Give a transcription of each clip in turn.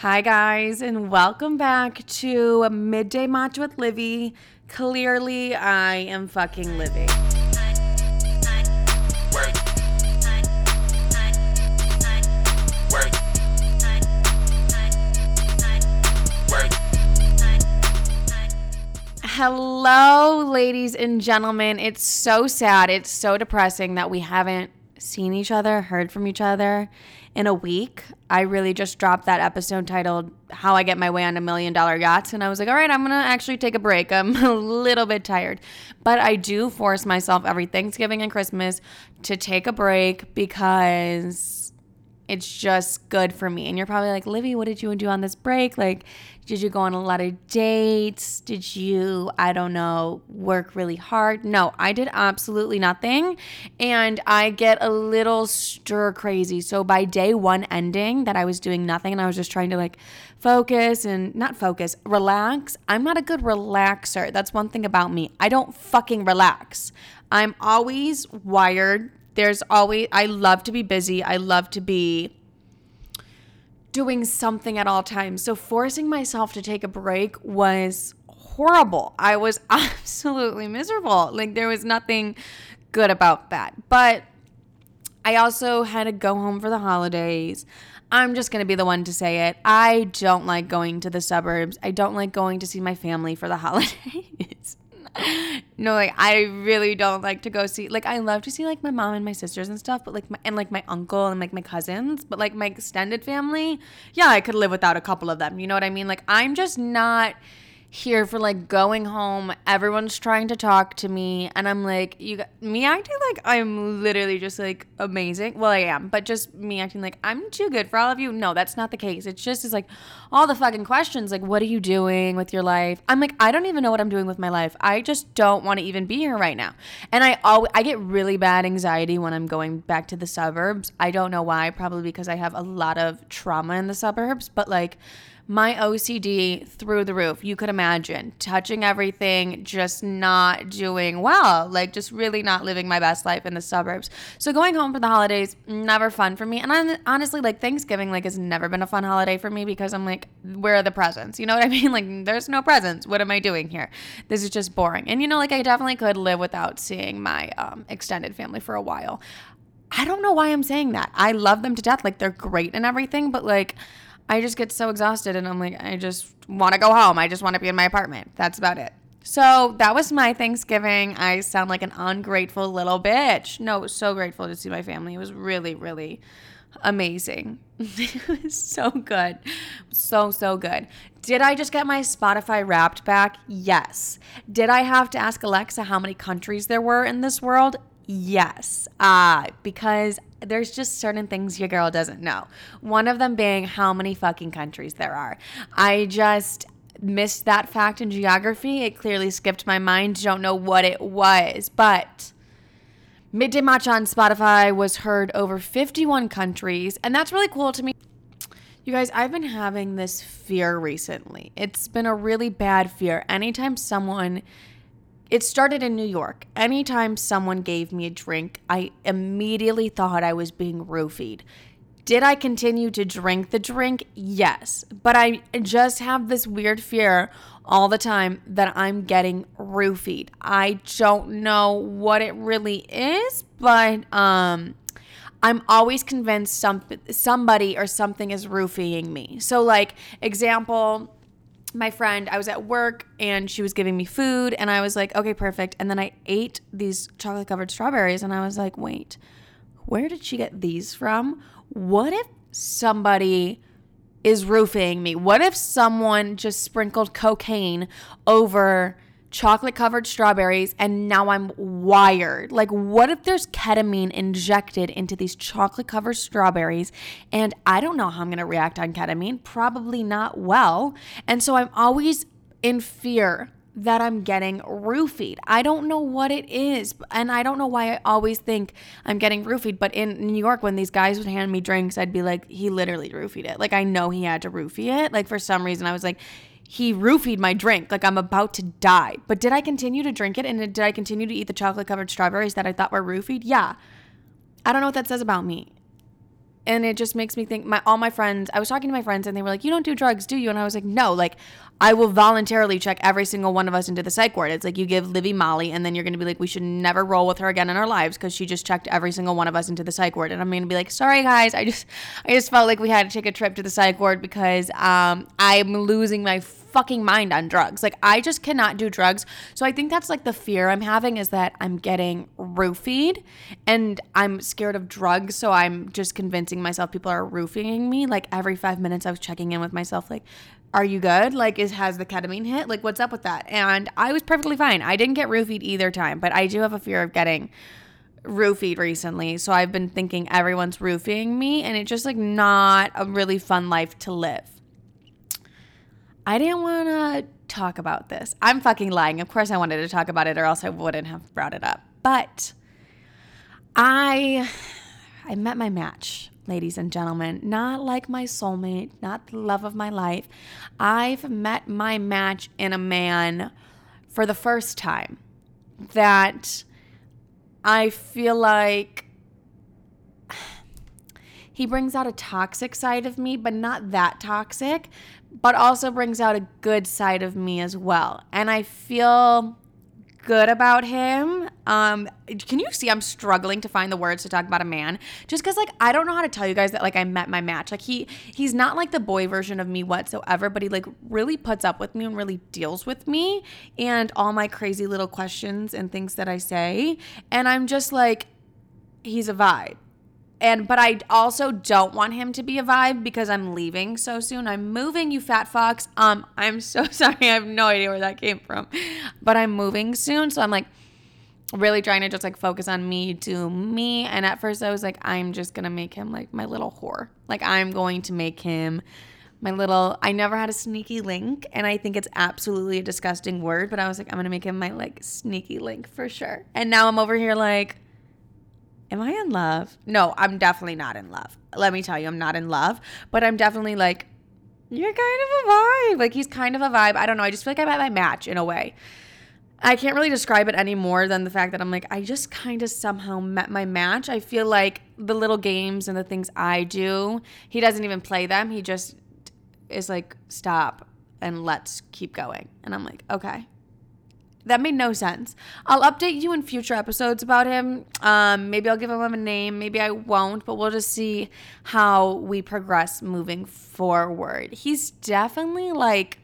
Hi, guys, and welcome back to Midday Match with Livy. Clearly, I am fucking Livy. Hello, ladies and gentlemen. It's so sad. It's so depressing that we haven't seen each other, heard from each other in a week. I really just dropped that episode titled How I Get My Way on a Million Dollar Yachts. And I was like, all right, I'm going to actually take a break. I'm a little bit tired. But I do force myself every Thanksgiving and Christmas to take a break because it's just good for me. And you're probably like, Livy, what did you do on this break? Like, did you go on a lot of dates? Did you, I don't know, work really hard? No, I did absolutely nothing. And I get a little stir crazy. So by day one ending, that I was doing nothing and I was just trying to like focus and not focus, relax. I'm not a good relaxer. That's one thing about me. I don't fucking relax. I'm always wired. There's always, I love to be busy. I love to be doing something at all times. So forcing myself to take a break was horrible. I was absolutely miserable. Like there was nothing good about that. But I also had to go home for the holidays. I'm just going to be the one to say it. I don't like going to the suburbs. I don't like going to see my family for the holidays no, like I really don't like to go see. Like I love to see like my mom and my sisters and stuff, but like my and like my uncle and like my cousins, but like my extended family, yeah, I could live without a couple of them. You know what I mean? Like I'm just not here for like going home. Everyone's trying to talk to me, and I'm like, you got me acting like I'm literally just like amazing. Well, I am, but just me acting like I'm too good for all of you. No, that's not the case. It's just is like all the fucking questions, like, what are you doing with your life? I'm like, I don't even know what I'm doing with my life. I just don't want to even be here right now. And I always I get really bad anxiety when I'm going back to the suburbs. I don't know why. Probably because I have a lot of trauma in the suburbs, but like my OCD through the roof. You could imagine touching everything, just not doing well, like just really not living my best life in the suburbs. So going home for the holidays, never fun for me. And I'm, honestly, like Thanksgiving, like has never been a fun holiday for me because I'm like, where are the presents? You know what I mean? Like, there's no presents. What am I doing here? This is just boring. And you know, like I definitely could live without seeing my um, extended family for a while. I don't know why I'm saying that. I love them to death. Like they're great and everything, but like I just get so exhausted and I'm like, I just want to go home. I just want to be in my apartment. That's about it. So that was my Thanksgiving. I sound like an ungrateful little bitch. No, so grateful to see my family. It was really, really amazing. it was so good. So, so good. Did I just get my Spotify wrapped back? Yes. Did I have to ask Alexa how many countries there were in this world? Yes. Uh, because there's just certain things your girl doesn't know. One of them being how many fucking countries there are. I just missed that fact in geography. It clearly skipped my mind. Don't know what it was, but Midday Match on Spotify was heard over 51 countries, and that's really cool to me. You guys, I've been having this fear recently. It's been a really bad fear. Anytime someone it started in New York. Anytime someone gave me a drink, I immediately thought I was being roofied. Did I continue to drink the drink? Yes. But I just have this weird fear all the time that I'm getting roofied. I don't know what it really is, but um I'm always convinced some somebody or something is roofing me. So like example, my friend, I was at work and she was giving me food, and I was like, okay, perfect. And then I ate these chocolate covered strawberries, and I was like, wait, where did she get these from? What if somebody is roofing me? What if someone just sprinkled cocaine over chocolate covered strawberries and now I'm wired. Like, what if there's ketamine injected into these chocolate covered strawberries and I don't know how I'm going to react on ketamine? Probably not well. And so I'm always in fear that I'm getting roofied. I don't know what it is, and I don't know why I always think I'm getting roofied. But in New York, when these guys would hand me drinks, I'd be like, he literally roofied it. Like I know he had to roofie it. Like for some reason, I was like, he roofied my drink like I'm about to die. But did I continue to drink it and did I continue to eat the chocolate covered strawberries that I thought were roofied? Yeah. I don't know what that says about me. and it just makes me think my all my friends I was talking to my friends and they were like you don't do drugs do you and I was like no like I will voluntarily check every single one of us into the psych ward it's like you give Livy Molly and then you're going to be like we should never roll with her again in our lives because she just checked every single one of us into the psych ward and I'm going to be like sorry guys I just I just felt like we had to take a trip to the psych ward because um I'm losing my fucking mind on drugs. Like I just cannot do drugs. So I think that's like the fear I'm having is that I'm getting roofied and I'm scared of drugs. So I'm just convincing myself people are roofing me. Like every five minutes I was checking in with myself like, are you good? Like, is has the ketamine hit? Like, what's up with that? And I was perfectly fine. I didn't get roofied either time, but I do have a fear of getting roofied recently. So I've been thinking everyone's roofing me, and it's just like not a really fun life to live. I didn't want to talk about this. I'm fucking lying. Of course, I wanted to talk about it, or else I wouldn't have brought it up. But I, I met my match, ladies and gentlemen. Not like my soulmate, not the love of my life. I've met my match in a man for the first time. That I feel like he brings out a toxic side of me, but not that toxic but also brings out a good side of me as well. And I feel good about him. Um, can you see I'm struggling to find the words to talk about a man? Just because like I don't know how to tell you guys that like I met my match. Like he he's not like the boy version of me whatsoever, but he like really puts up with me and really deals with me and all my crazy little questions and things that I say. And I'm just like, he's a vibe and but I also don't want him to be a vibe because I'm leaving so soon. I'm moving, you fat fox. Um, I'm so sorry. I have no idea where that came from, but I'm moving soon, so I'm like really trying to just like focus on me, do me. And at first, I was like, I'm just gonna make him like my little whore. Like I'm going to make him my little. I never had a sneaky link, and I think it's absolutely a disgusting word, but I was like, I'm gonna make him my like sneaky link for sure. And now I'm over here like am I in love? No, I'm definitely not in love. Let me tell you, I'm not in love, but I'm definitely like, you're kind of a vibe. Like he's kind of a vibe. I don't know. I just feel like I'm at my match in a way. I can't really describe it any more than the fact that I'm like, I just kind of somehow met my match. I feel like the little games and the things I do, he doesn't even play them. He just is like, stop and let's keep going. And I'm like, okay, that made no sense. I'll update you in future episodes about him. Um, maybe I'll give him a name, maybe I won't, but we'll just see how we progress moving forward. He's definitely like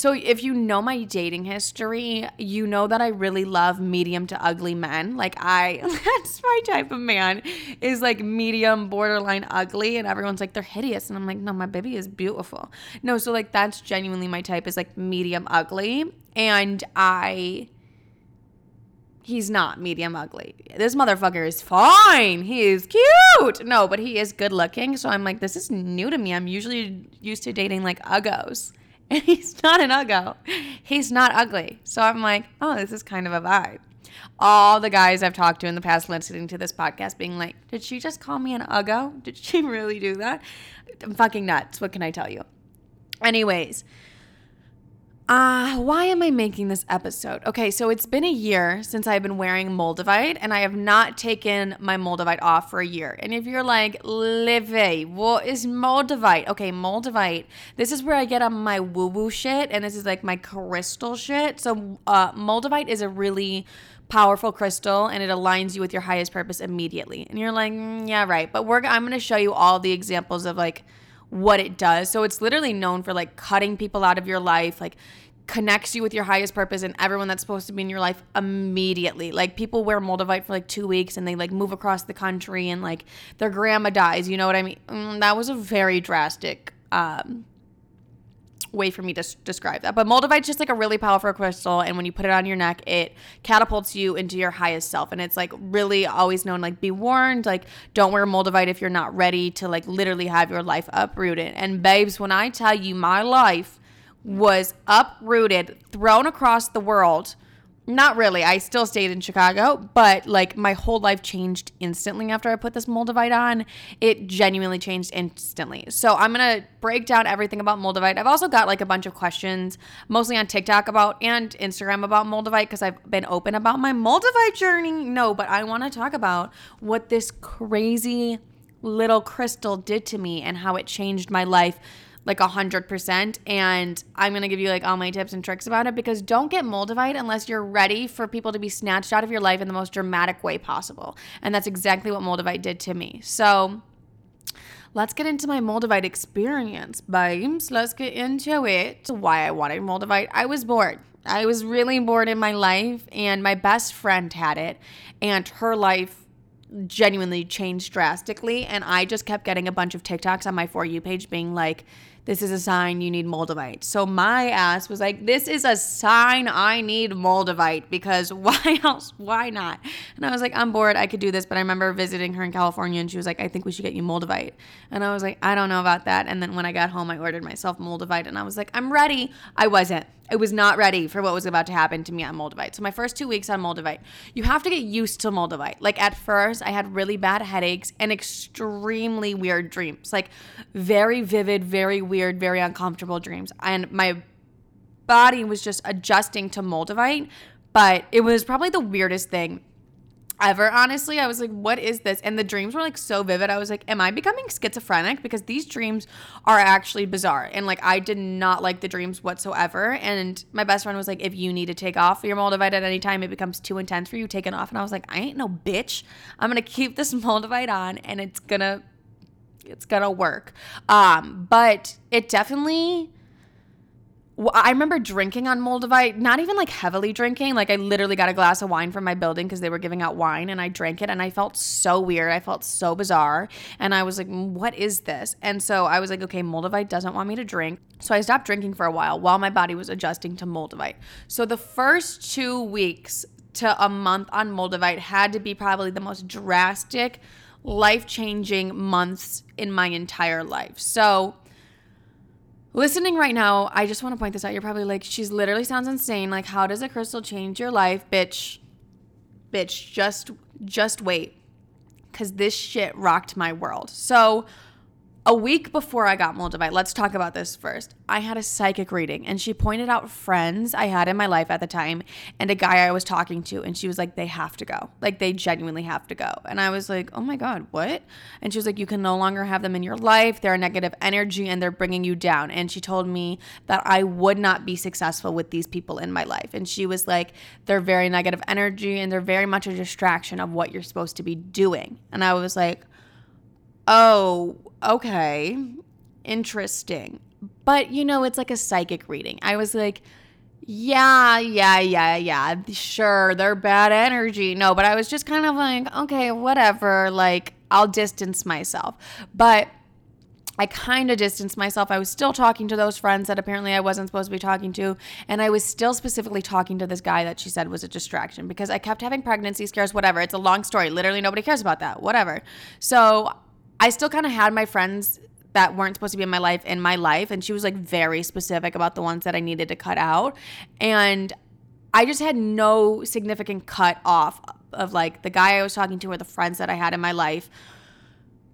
so, if you know my dating history, you know that I really love medium to ugly men. Like, I, that's my type of man, is like medium, borderline ugly. And everyone's like, they're hideous. And I'm like, no, my baby is beautiful. No, so like, that's genuinely my type, is like medium ugly. And I, he's not medium ugly. This motherfucker is fine. He is cute. No, but he is good looking. So I'm like, this is new to me. I'm usually used to dating like uggos. and he's not an uggo. He's not ugly. So I'm like, oh, this is kind of a vibe. All the guys I've talked to in the past listening to this podcast being like, did she just call me an uggo? Did she really do that? I'm fucking nuts. What can I tell you? Anyways, uh, why am I making this episode? Okay, so it's been a year since I've been wearing Moldavite, and I have not taken my Moldavite off for a year. And if you're like, Livy, what is Moldavite? Okay, Moldavite, this is where I get on my woo woo shit, and this is like my crystal shit. So, uh, Moldavite is a really powerful crystal and it aligns you with your highest purpose immediately. And you're like, mm, yeah, right. But we're I'm going to show you all the examples of like what it does. So it's literally known for like cutting people out of your life, like connects you with your highest purpose and everyone that's supposed to be in your life immediately. Like people wear Moldavite for like two weeks and they like move across the country and like their grandma dies. You know what I mean? Mm, that was a very drastic um, way for me to s- describe that. But Moldavite's just like a really powerful crystal, and when you put it on your neck, it catapults you into your highest self. And it's like really always known, like be warned, like don't wear Moldavite if you're not ready to like literally have your life uprooted. And babes, when I tell you my life was uprooted, thrown across the world not really. I still stayed in Chicago, but like my whole life changed instantly after I put this Moldavite on. It genuinely changed instantly. So I'm going to break down everything about Moldavite. I've also got like a bunch of questions, mostly on TikTok about and Instagram about Moldavite because I've been open about my Moldavite journey. No, but I want to talk about what this crazy little crystal did to me and how it changed my life like a hundred percent. And I'm gonna give you like all my tips and tricks about it because don't get Moldavite unless you're ready for people to be snatched out of your life in the most dramatic way possible. And that's exactly what Moldavite did to me. So let's get into my Moldavite experience, babes. Let's get into it. Why I wanted Moldavite. I was bored. I was really bored in my life, and my best friend had it, and her life genuinely changed drastically. And I just kept getting a bunch of TikToks on my For You page being like, this is a sign you need Moldavite. So my ass was like, this is a sign I need Moldavite because why else? Why not? And I was like, I'm bored. I could do this. But I remember visiting her in California and she was like, I think we should get you Moldavite. And I was like, I don't know about that. And then when I got home, I ordered myself Moldavite and I was like, I'm ready. I wasn't. I was not ready for what was about to happen to me on Moldavite. So my first two weeks on Moldavite, you have to get used to Moldavite. Like at first, I had really bad headaches and extremely weird dreams, like very vivid, very weird, very uncomfortable dreams. And my body was just adjusting to Moldavite, but it was probably the weirdest thing ever honestly. I was like what is this? And the dreams were like so vivid. I was like am i becoming schizophrenic? Because these dreams are actually bizarre. And like i did not like the dreams whatsoever. And my best friend was like if you need to take off your moldavite at any time it becomes too intense for you take it off. And i was like i ain't no bitch. I'm gonna keep this moldavite on and it's gonna it's gonna work. Um but it definitely I remember drinking on Moldavite, not even like heavily drinking. Like I literally got a glass of wine from my building because they were giving out wine and I drank it and I felt so weird. I felt so bizarre. And I was like, what is this? And so I was like, okay, Moldavite doesn't want me to drink. So I stopped drinking for a while while my body was adjusting to Moldavite. So the first two weeks to a month on Moldavite had to be probably the most drastic, life changing months in my entire life. So, Listening right now, I just want to point this out. You're probably like, she's literally sounds insane. Like, how does a crystal change your life? Bitch, bitch, just just wait. Cause this shit rocked my world. So a week before I got Moldavite, let's talk about this first. I had a psychic reading and she pointed out friends I had in my life at the time and a guy I was talking to. And she was like, they have to go. Like, they genuinely have to go. And I was like, oh my God, what? And she was like, you can no longer have them in your life. They're a negative energy and they're bringing you down. And she told me that I would not be successful with these people in my life. And she was like, they're very negative energy and they're very much a distraction of what you're supposed to be doing. And I was like, oh, okay, interesting. But you know, it's like a psychic reading. I was like, yeah, yeah, yeah, yeah, sure, they're bad energy. No, but I was just kind of like, okay, whatever. Like, I'll distance myself. But I kind of distanced myself. I was still talking to those friends that apparently I wasn't supposed to be talking to. And I was still specifically talking to this guy that she said was a distraction because I kept having pregnancy scares, whatever. It's a long story. Literally, nobody cares about that, whatever. So I still kind of had my friends that weren't supposed to be in my life in my life. And she was like very specific about the ones that I needed to cut out. And I just had no significant cut off of like the guy I was talking to or the friends that I had in my life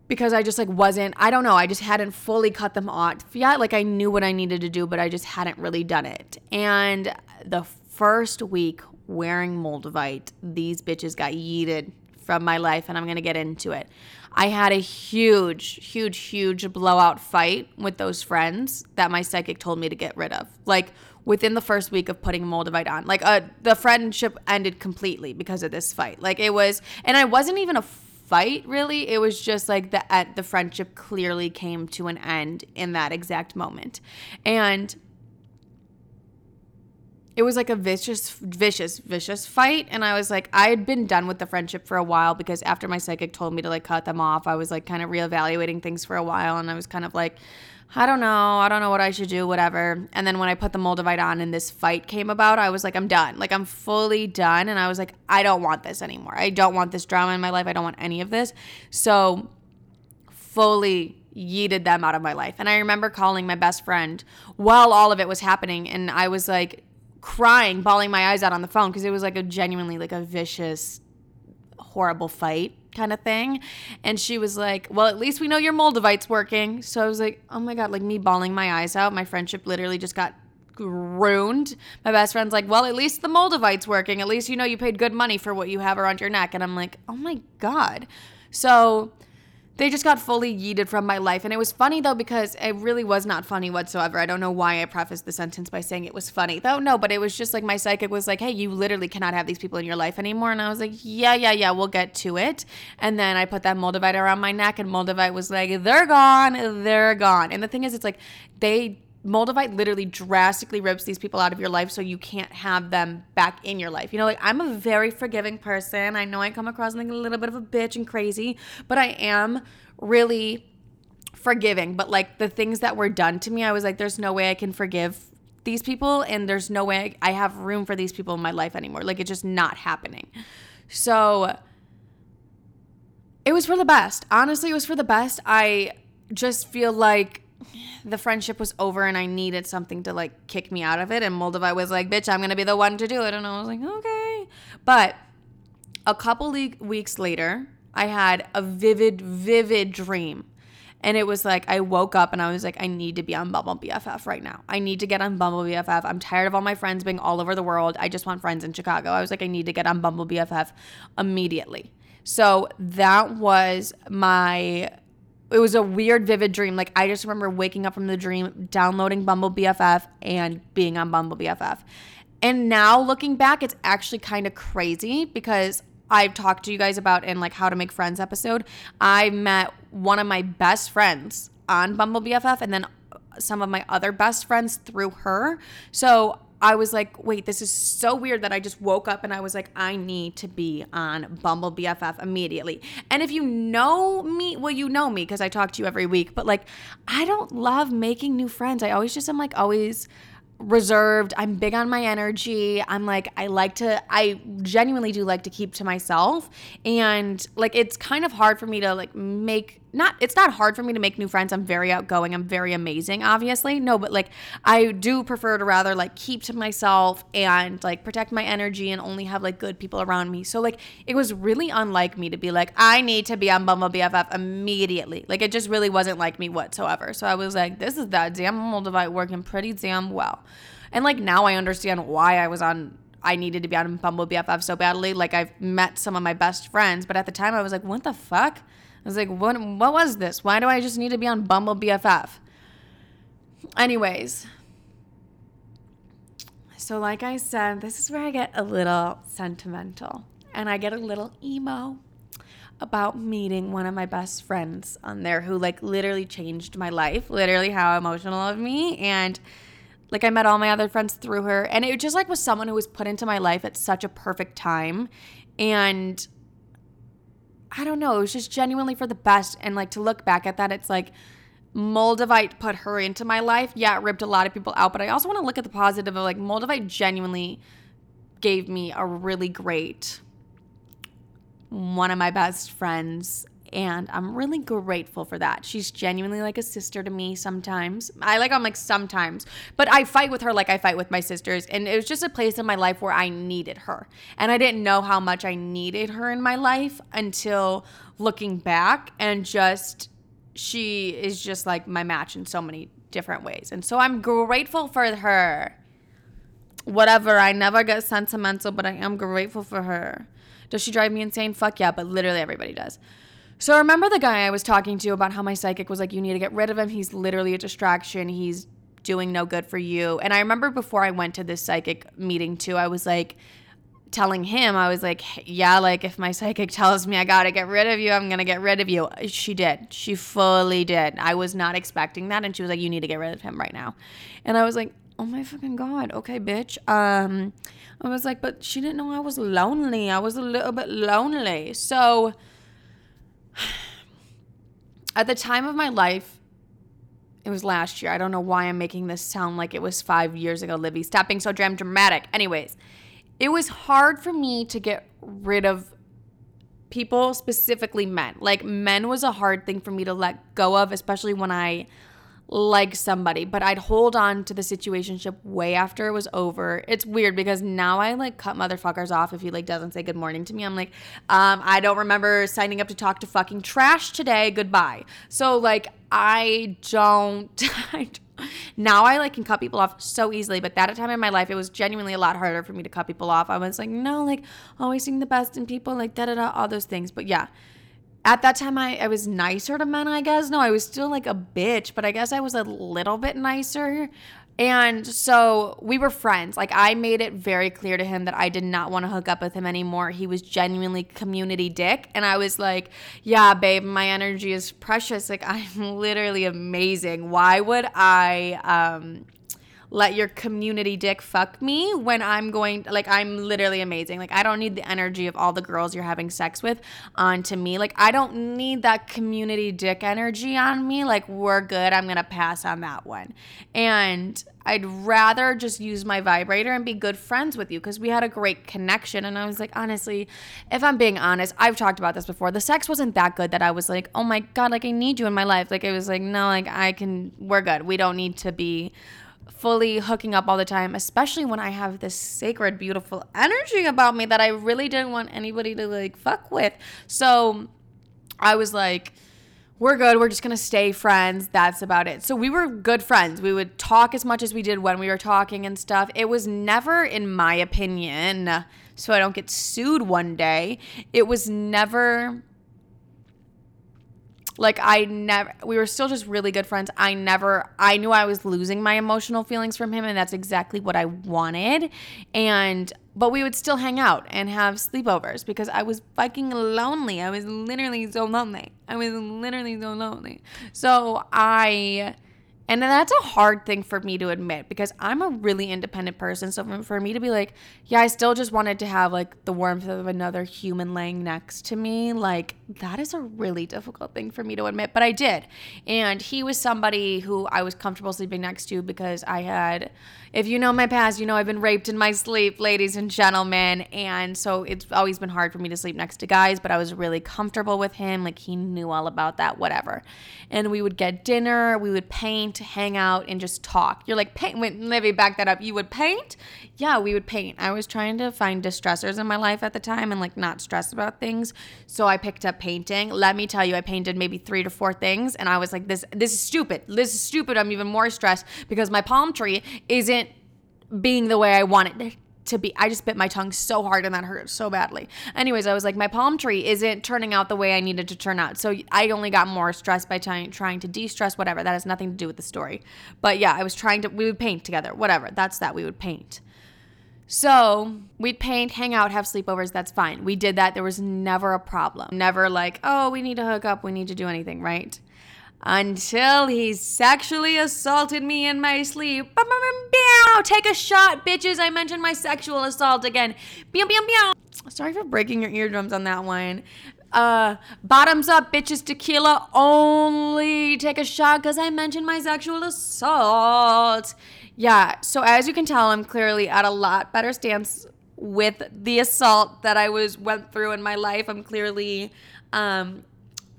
because I just like wasn't I don't know I just hadn't fully cut them off yet like I knew what I needed to do but I just hadn't really done it and the first week wearing Moldavite these bitches got yeeted from my life and I'm to get into it I had a huge, huge, huge blowout fight with those friends that my psychic told me to get rid of. Like within the first week of putting Moldavite on. Like uh, the friendship ended completely because of this fight. Like it was, and I wasn't even a fight really. It was just like the uh, the friendship clearly came to an end in that exact moment, and it was like a vicious, vicious, vicious fight. And I was like, I had been done with the friendship for a while because after my psychic told me to like cut them off, I was like kind of reevaluating things for a while. And I was kind of like, I don't know. I don't know what I should do, whatever. And then when I put the Moldavite on and this fight came about, I was like, I'm done. Like, I'm fully done. And I was like, I don't want this anymore. I don't want this drama in my life. I don't want any of this. So, fully yeeted them out of my life. And I remember calling my best friend while all of it was happening. And I was like, crying, bawling my eyes out on the phone because it was like a genuinely like a vicious, horrible fight kind of thing. And she was like, Well, at least we know your Moldavite's working. So I was like, Oh my God, like me bawling my eyes out. My friendship literally just got ruined. My best friend's like, Well, at least the Moldavite's working. At least you know you paid good money for what you have around your neck. And I'm like, Oh my God. So they just got fully yeeted from my life. And it was funny though, because it really was not funny whatsoever. I don't know why I prefaced the sentence by saying it was funny. Though, no, but it was just like my psychic was like, hey, you literally cannot have these people in your life anymore. And I was like, yeah, yeah, yeah, we'll get to it. And then I put that Moldavite around my neck, and Moldavite was like, they're gone, they're gone. And the thing is, it's like they Moldavite literally drastically rips these people out of your life so you can't have them back in your life. You know, like I'm a very forgiving person. I know I come across like a little bit of a bitch and crazy, but I am really forgiving. But like the things that were done to me, I was like, there's no way I can forgive these people and there's no way I have room for these people in my life anymore. Like it's just not happening. So it was for the best. Honestly, it was for the best. I just feel like the friendship was over and I needed something to like kick me out of it. And Moldavite was like, bitch, I'm going to be the one to do it. And I was like, okay. But a couple le- weeks later, I had a vivid, vivid dream. And it was like, I woke up and I was like, I need to be on Bumble BFF right now. I need to get on Bumble BFF. I'm tired of all my friends being all over the world. I just want friends in Chicago. I was like, I need to get on Bumble BFF immediately. So that was my it was a weird, vivid dream. Like I just remember waking up from the dream, downloading Bumble BFF, and being on Bumble BFF. And now looking back, it's actually kind of crazy because I've talked to you guys about in like how to make friends episode. I met one of my best friends on Bumble BFF, and then some of my other best friends through her. So I was like, wait, this is so weird that I just woke up and I was like, I need to be on Bumble BFF immediately. And if you know me, well, you know me because I talk to you every week, but like, I don't love making new friends. I always just am like, always reserved. I'm big on my energy. I'm like, I like to, I genuinely do like to keep to myself. And like, it's kind of hard for me to like make, not, it's not hard for me to make new friends. I'm very outgoing. I'm very amazing, obviously. No, but like, I do prefer to rather like keep to myself and like protect my energy and only have like good people around me. So like, it was really unlike me to be like, I need to be on Bumble BFF immediately. Like, it just really wasn't like me whatsoever. So I was like, this is that damn Moldavite working pretty damn well. And like now I understand why I was on I needed to be on Bumble BFF so badly. Like I've met some of my best friends, but at the time I was like, what the fuck? I was like, what what was this? Why do I just need to be on Bumble BFF? Anyways, so like I said, this is where I get a little sentimental and I get a little emo about meeting one of my best friends on there who like literally changed my life, literally how emotional of me and like I met all my other friends through her and it just like was someone who was put into my life at such a perfect time and I don't know, it was just genuinely for the best and like to look back at that it's like Moldavite put her into my life. Yeah, it ripped a lot of people out, but I also want to look at the positive of like Moldavite genuinely gave me a really great one of my best friends and I'm really grateful for that. She's genuinely like a sister to me sometimes. I like I'm like sometimes, but I fight with her like I fight with my sisters and it was just a place in my life where I needed her. And I didn't know how much I needed her in my life until looking back and just she is just like my match in so many different ways. And so I'm grateful for her. Whatever, I never get sentimental, but I am grateful for her. Does she drive me insane? Fuck yeah, but literally everybody does. So I remember the guy I was talking to about how my psychic was like, you need to get rid of him. He's literally a distraction. He's doing no good for you. And I remember before I went to this psychic meeting too, I was like, telling him, I was like, yeah, like if my psychic tells me I gotta get rid of you, I'm gonna get rid of you. She did. She fully did. I was not expecting that. And she was like, you need to get rid of him right now. And I was like, oh my fucking God. Okay, bitch. Um, I was like, but she didn't know I was lonely. I was a little bit lonely. So, at the time of my life, it was last year. I don't know why I'm making this sound like it was five years ago, Livy. Stop being so damn dramatic. Anyways, it was hard for me to get rid of people, specifically men. Like, men was a hard thing for me to let go of, especially when I like somebody, but I'd hold on to the situationship way after it was over. It's weird because now I like cut motherfuckers off if he like doesn't say good morning to me. I'm like, um, I don't remember signing up to talk to fucking trash today. Goodbye. So like I don't. I now I like can cut people off so easily, but that time in my life it was genuinely a lot harder for me to cut people off. I was like, no, like always seeing the best in people, like da da da, all those things. But yeah, at that time I, I was nicer to men, I guess. No, I was still like a bitch, but I guess I was a little bit nicer. And so we were friends. Like I made it very clear to him that I did not want to hook up with him anymore. He was genuinely community dick. And I was like, yeah, babe, my energy is precious. Like I'm literally amazing. Why would I um let your community dick fuck me when I'm going like I'm literally amazing. Like I don't need the energy of all the girls you're having sex with onto me. Like I don't need that community dick energy on me. Like we're good. I'm going to pass on that one. And I'd rather just use my vibrator and be good friends with you because we had a great connection. And I was like, honestly, if I'm being honest, I've talked about this before. The sex wasn't that good that I was like, oh my God, like I need you in my life. Like it was like, no, like I can, we're good. We don't need to be fully hooking up all the time, especially when I have this sacred, beautiful energy about me that I really didn't want anybody to like fuck with. So I was like, we're good. We're just going to stay friends. That's about it. So we were good friends. We would talk as much as we did when we were talking and stuff. It was never, in my opinion, so I don't get sued one day, it was never like I never we were still just really good friends. I never I knew I was losing my emotional feelings from him and that's exactly what I wanted. And but we would still hang out and have sleepovers because I was fucking lonely. I was literally so lonely. I was literally so lonely. So I and that's a hard thing for me to admit because I'm a really independent person. So for me to be like, yeah, I still just wanted to have like the warmth of another human laying next to me, like that is a really difficult thing for me to admit. But I did. And he was somebody who I was comfortable sleeping next to because I had, if you know my past, you know I've been raped in my sleep, ladies and gentlemen. And so it's always been hard for me to sleep next to guys, but I was really comfortable with him. Like he knew all about that, whatever. And we would get dinner, we would paint to hang out and just talk. You're like, paint. Wait, me back that up. You would paint? Yeah, we would paint. I was trying to find distressors in my life at the time and like not stress about things. So I picked up painting. Let me tell you, I painted maybe three to four things, and I was like, this, this is stupid. This is stupid. I'm even more stressed because my palm tree isn't being the way I want it to be. I just bit my tongue so hard and that hurt so badly. Anyways, I was like, my palm tree isn't turning out the way I needed to turn out. So I only got more stressed by trying trying to de-stress, whatever. That has nothing to do with the story. But yeah, I was trying to. We would paint together, whatever. That's that. We would paint. So we'd paint, hang out, have sleepovers. That's fine. We did that. There was never a problem. Never like, oh, we need to hook up. We need to do anything, right? Until he sexually assaulted me in my sleep. Take a shot, bitches. I mentioned my sexual assault again. Sorry for breaking your eardrums on that one. Uh, bottoms up, bitches. Tequila only. Take a shot because I mentioned my sexual assault. Yeah, so as you can tell, I'm clearly at a lot better stance with the assault that I was went through in my life. I'm clearly um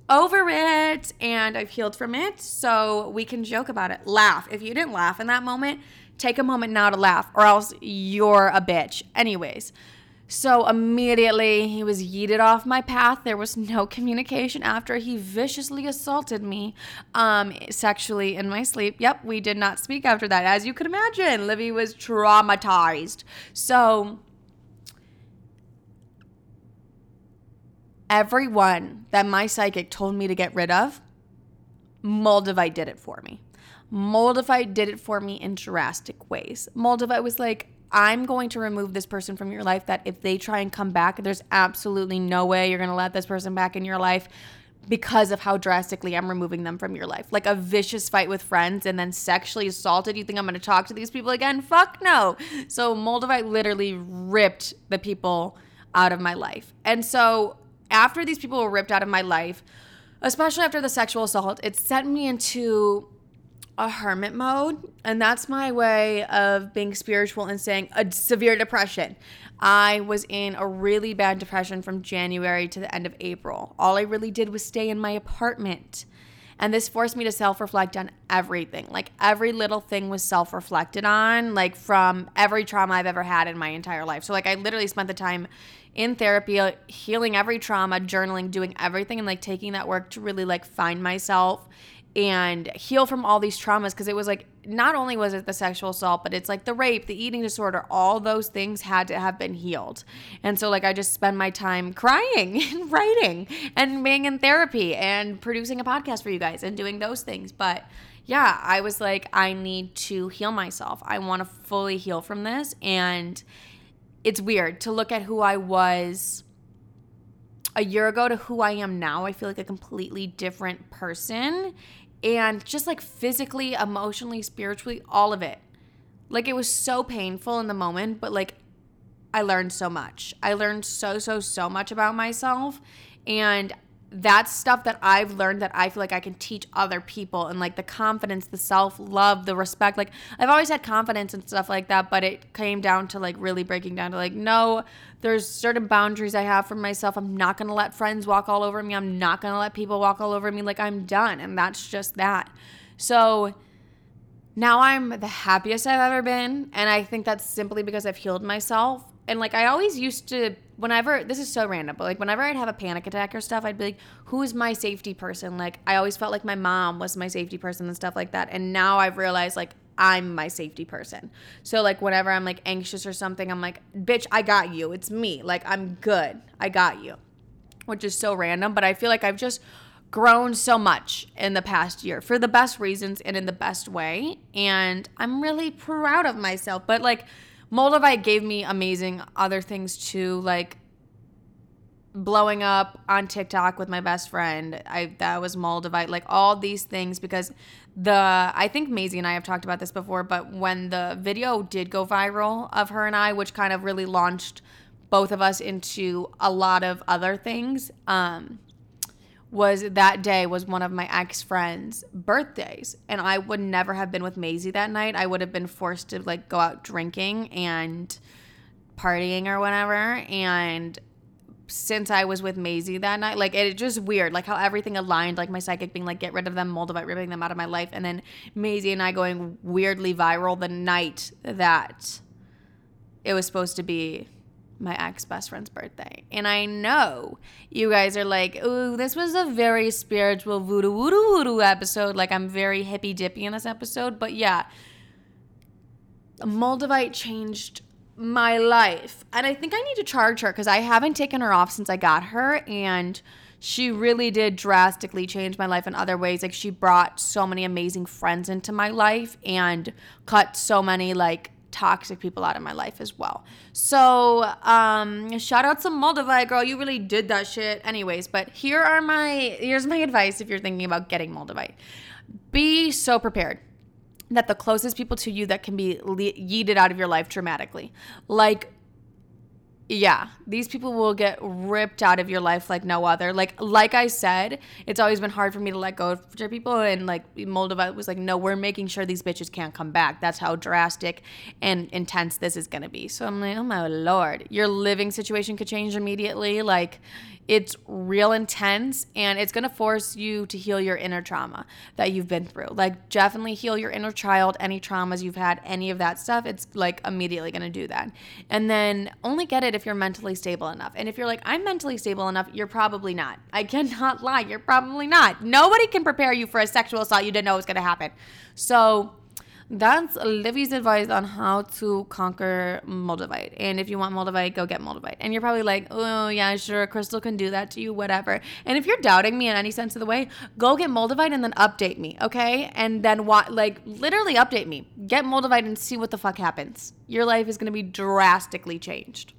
over it and I've healed from it. So we can joke about it. Laugh. If you didn't laugh in that moment, take a moment now to laugh or else you're a bitch. Anyways, so immediately he was yeeted off my path. There was no communication after he viciously assaulted me um, sexually in my sleep. Yep, we did not speak after that. As you could imagine, Livy was traumatized. So everyone that my psychic told me to get rid of, Moldavite did it for me. Moldavite did it for me in drastic ways. Moldavite was like, I'm going to remove this person from your life that if they try and come back, there's absolutely no way you're going to let this person back in your life because of how drastically I'm removing them from your life. Like a vicious fight with friends and then sexually assaulted. You think I'm going to talk to these people again? Fuck no. So Moldavite literally ripped the people out of my life. And so after these people were ripped out of my life, especially after the sexual assault, it sent me into a hermit mode. And that's my way of being spiritual and saying a severe depression. I was in a really bad depression from January to the end of April. All I really did was stay in my apartment. And this forced me to self reflect on everything. Like every little thing was self reflected on, like from every trauma I've ever had in my entire life. So, like, I literally spent the time in therapy, uh, healing every trauma, journaling, doing everything, and like taking that work to really like find myself and heal from all these traumas because it was like not only was it the sexual assault but it's like the rape the eating disorder all those things had to have been healed. And so like i just spend my time crying and writing and being in therapy and producing a podcast for you guys and doing those things. But yeah i was like i need to heal myself. I want to fully heal from this. And it's weird to look at who i was a year ago to who I am now, I feel like a completely different person and just like physically, emotionally, spiritually, all of it. Like it was so painful in the moment, but like I learned so much. I learned so, so, so much about myself. And that's stuff that I've learned that I feel like I can teach other people and like the confidence, the self love, the respect. Like I've always had confidence and stuff like that, but it came down to like really breaking down to like, no, there's certain boundaries I have for myself. I'm not to let friends walk all over me. I'm not to let people walk all over me. Like I'm done. And that's just that. So now I'm the happiest I've ever been. And I think that's simply because I've healed myself and like I always used to whenever this is so random, but like whenever I'd have a panic attack or stuff, I'd be like, who's my safety person? Like I always felt like my mom was my safety person and stuff like that. And now I've realized like I'm my safety person. So like whenever I'm like anxious or something, I'm like, bitch, I got you. It's me. Like I'm good. I got you. Which is so random, but I feel like I've just grown so much in the past year for the best reasons and in the best way. And I'm really proud of myself. But like Moldavite gave me amazing other things too, like blowing up on TikTok with my best friend. I that was Moldavite, like all these things because the I think Maisie and I have talked about this before, but when the video did go viral of her and I, which kind of really launched both of us into a lot of other things, um, was that day was one of my ex friends' birthdays, and I would never have been with Maisie that night. I would have been forced to like go out drinking and partying or whatever. And since I was with Maisie that night, like it just weird, like how everything aligned, like my psychic being like, get rid of them, mold Moldavite ripping them out of my life, and then Maisie and I going weirdly viral the night that it was supposed to be my ex best friend's birthday. And I know you guys are like, ooh, this was a very spiritual voodoo voodoo voodoo episode. Like I'm very hippy dippy in this episode. But yeah, Moldavite changed my life. And I think I need to charge her because I haven't taken her off since I got her. And she really did drastically change my life in other ways. Like she brought so many amazing friends into my life and cut so many like toxic people out of my life as well. So, um, shout out to Moldavite, girl. You really did that shit. Anyways, but here are my here's my advice if you're thinking about getting Moldavite. Be so prepared that the closest people to you that can be yeeted out of your life dramatically, like yeah, these people will get ripped out of your life like no other. Like like I said, it's always been hard for me to let go of people and like Moldavite was like, no, we're making sure these bitches can't come back. That's how drastic and intense this is gonna be. So I'm like, oh my lord, your living situation could change immediately. Like it's real intense and it's to force you to heal your inner trauma that you've been through. Like, definitely heal your inner child, any traumas you've had, any of that stuff. It's like immediately to do that. And then only get it if you're mentally stable enough. And if you're like, I'm mentally stable enough, you're probably not. I cannot lie. You're probably not. Nobody can prepare you for a sexual assault you didn't know was to happen. So, that's Livy's advice on how to conquer Moldavite. And if you want Moldavite, go get Moldavite. And you're probably like, oh, yeah, sure, Crystal can do that to you, whatever. And if you're doubting me in any sense of the way, go get Moldavite and then update me, okay? And then what, like, literally update me. Get Moldavite and see what the fuck happens. Your life is gonna be drastically changed.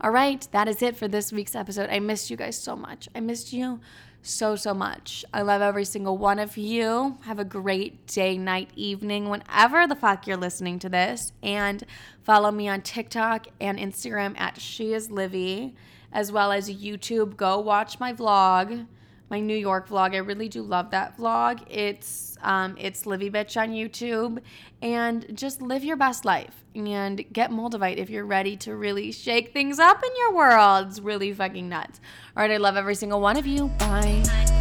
All right, that is it for this week's episode. I missed you guys so much. I missed you so, so much. I love every single one of you. Have a great day, night, evening, whenever the fuck you're listening to this. And follow me on TikTok and Instagram at She Is Livy, as well as YouTube. Go watch my vlog, my New York vlog. I really do love that vlog. It's um, it's Livy Bitch on YouTube. And just live your best life and get Moldavite if you're ready to really shake things up in your world. It's really fucking nuts. All right, I love every single one of you. Bye.